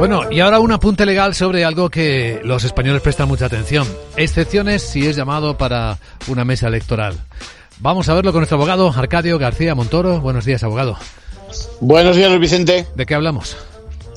Bueno, y ahora un apunte legal sobre algo que los españoles prestan mucha atención. Excepciones si es llamado para una mesa electoral. Vamos a verlo con nuestro abogado Arcadio García Montoro. Buenos días, abogado. Buenos días, Luis Vicente. ¿De qué hablamos?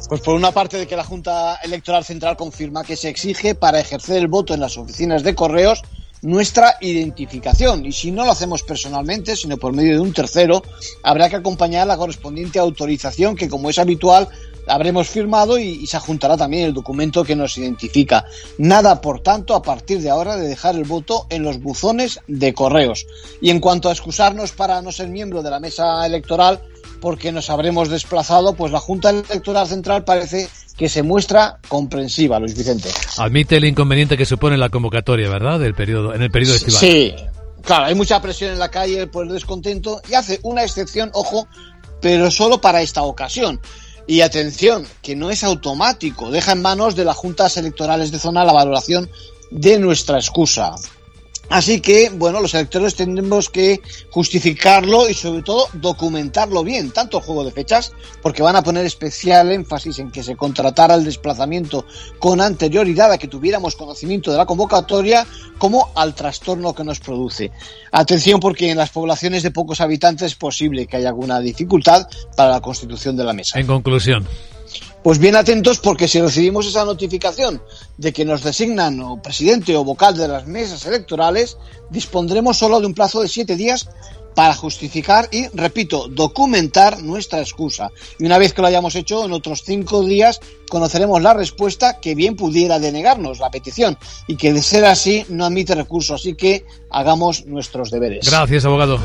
Pues por una parte de que la Junta Electoral Central confirma que se exige para ejercer el voto en las oficinas de correos nuestra identificación y si no lo hacemos personalmente, sino por medio de un tercero, habrá que acompañar la correspondiente autorización que, como es habitual, habremos firmado y, se adjuntará también el documento que nos identifica. Nada, por tanto, a partir de ahora de dejar el voto en los buzones de correos. Y en cuanto a excusarnos para no ser miembro de la mesa electoral, porque nos habremos desplazado, pues la Junta Electoral Central parece que se muestra comprensiva, Luis Vicente. Admite el inconveniente que supone la convocatoria, ¿verdad? Del periodo, en el periodo estival. Sí, claro, hay mucha presión en la calle por el descontento y hace una excepción, ojo, pero solo para esta ocasión. Y atención, que no es automático, deja en manos de las juntas electorales de zona la valoración de nuestra excusa. Así que, bueno, los electores tendremos que justificarlo y sobre todo documentarlo bien, tanto el juego de fechas, porque van a poner especial énfasis en que se contratara el desplazamiento con anterioridad a que tuviéramos conocimiento de la convocatoria, como al trastorno que nos produce. Atención porque en las poblaciones de pocos habitantes es posible que haya alguna dificultad para la constitución de la mesa. En conclusión. Pues bien atentos porque si recibimos esa notificación de que nos designan o presidente o vocal de las mesas electorales, dispondremos solo de un plazo de siete días para justificar y, repito, documentar nuestra excusa. Y una vez que lo hayamos hecho, en otros cinco días conoceremos la respuesta que bien pudiera denegarnos la petición y que de ser así no admite recurso. Así que hagamos nuestros deberes. Gracias, abogado.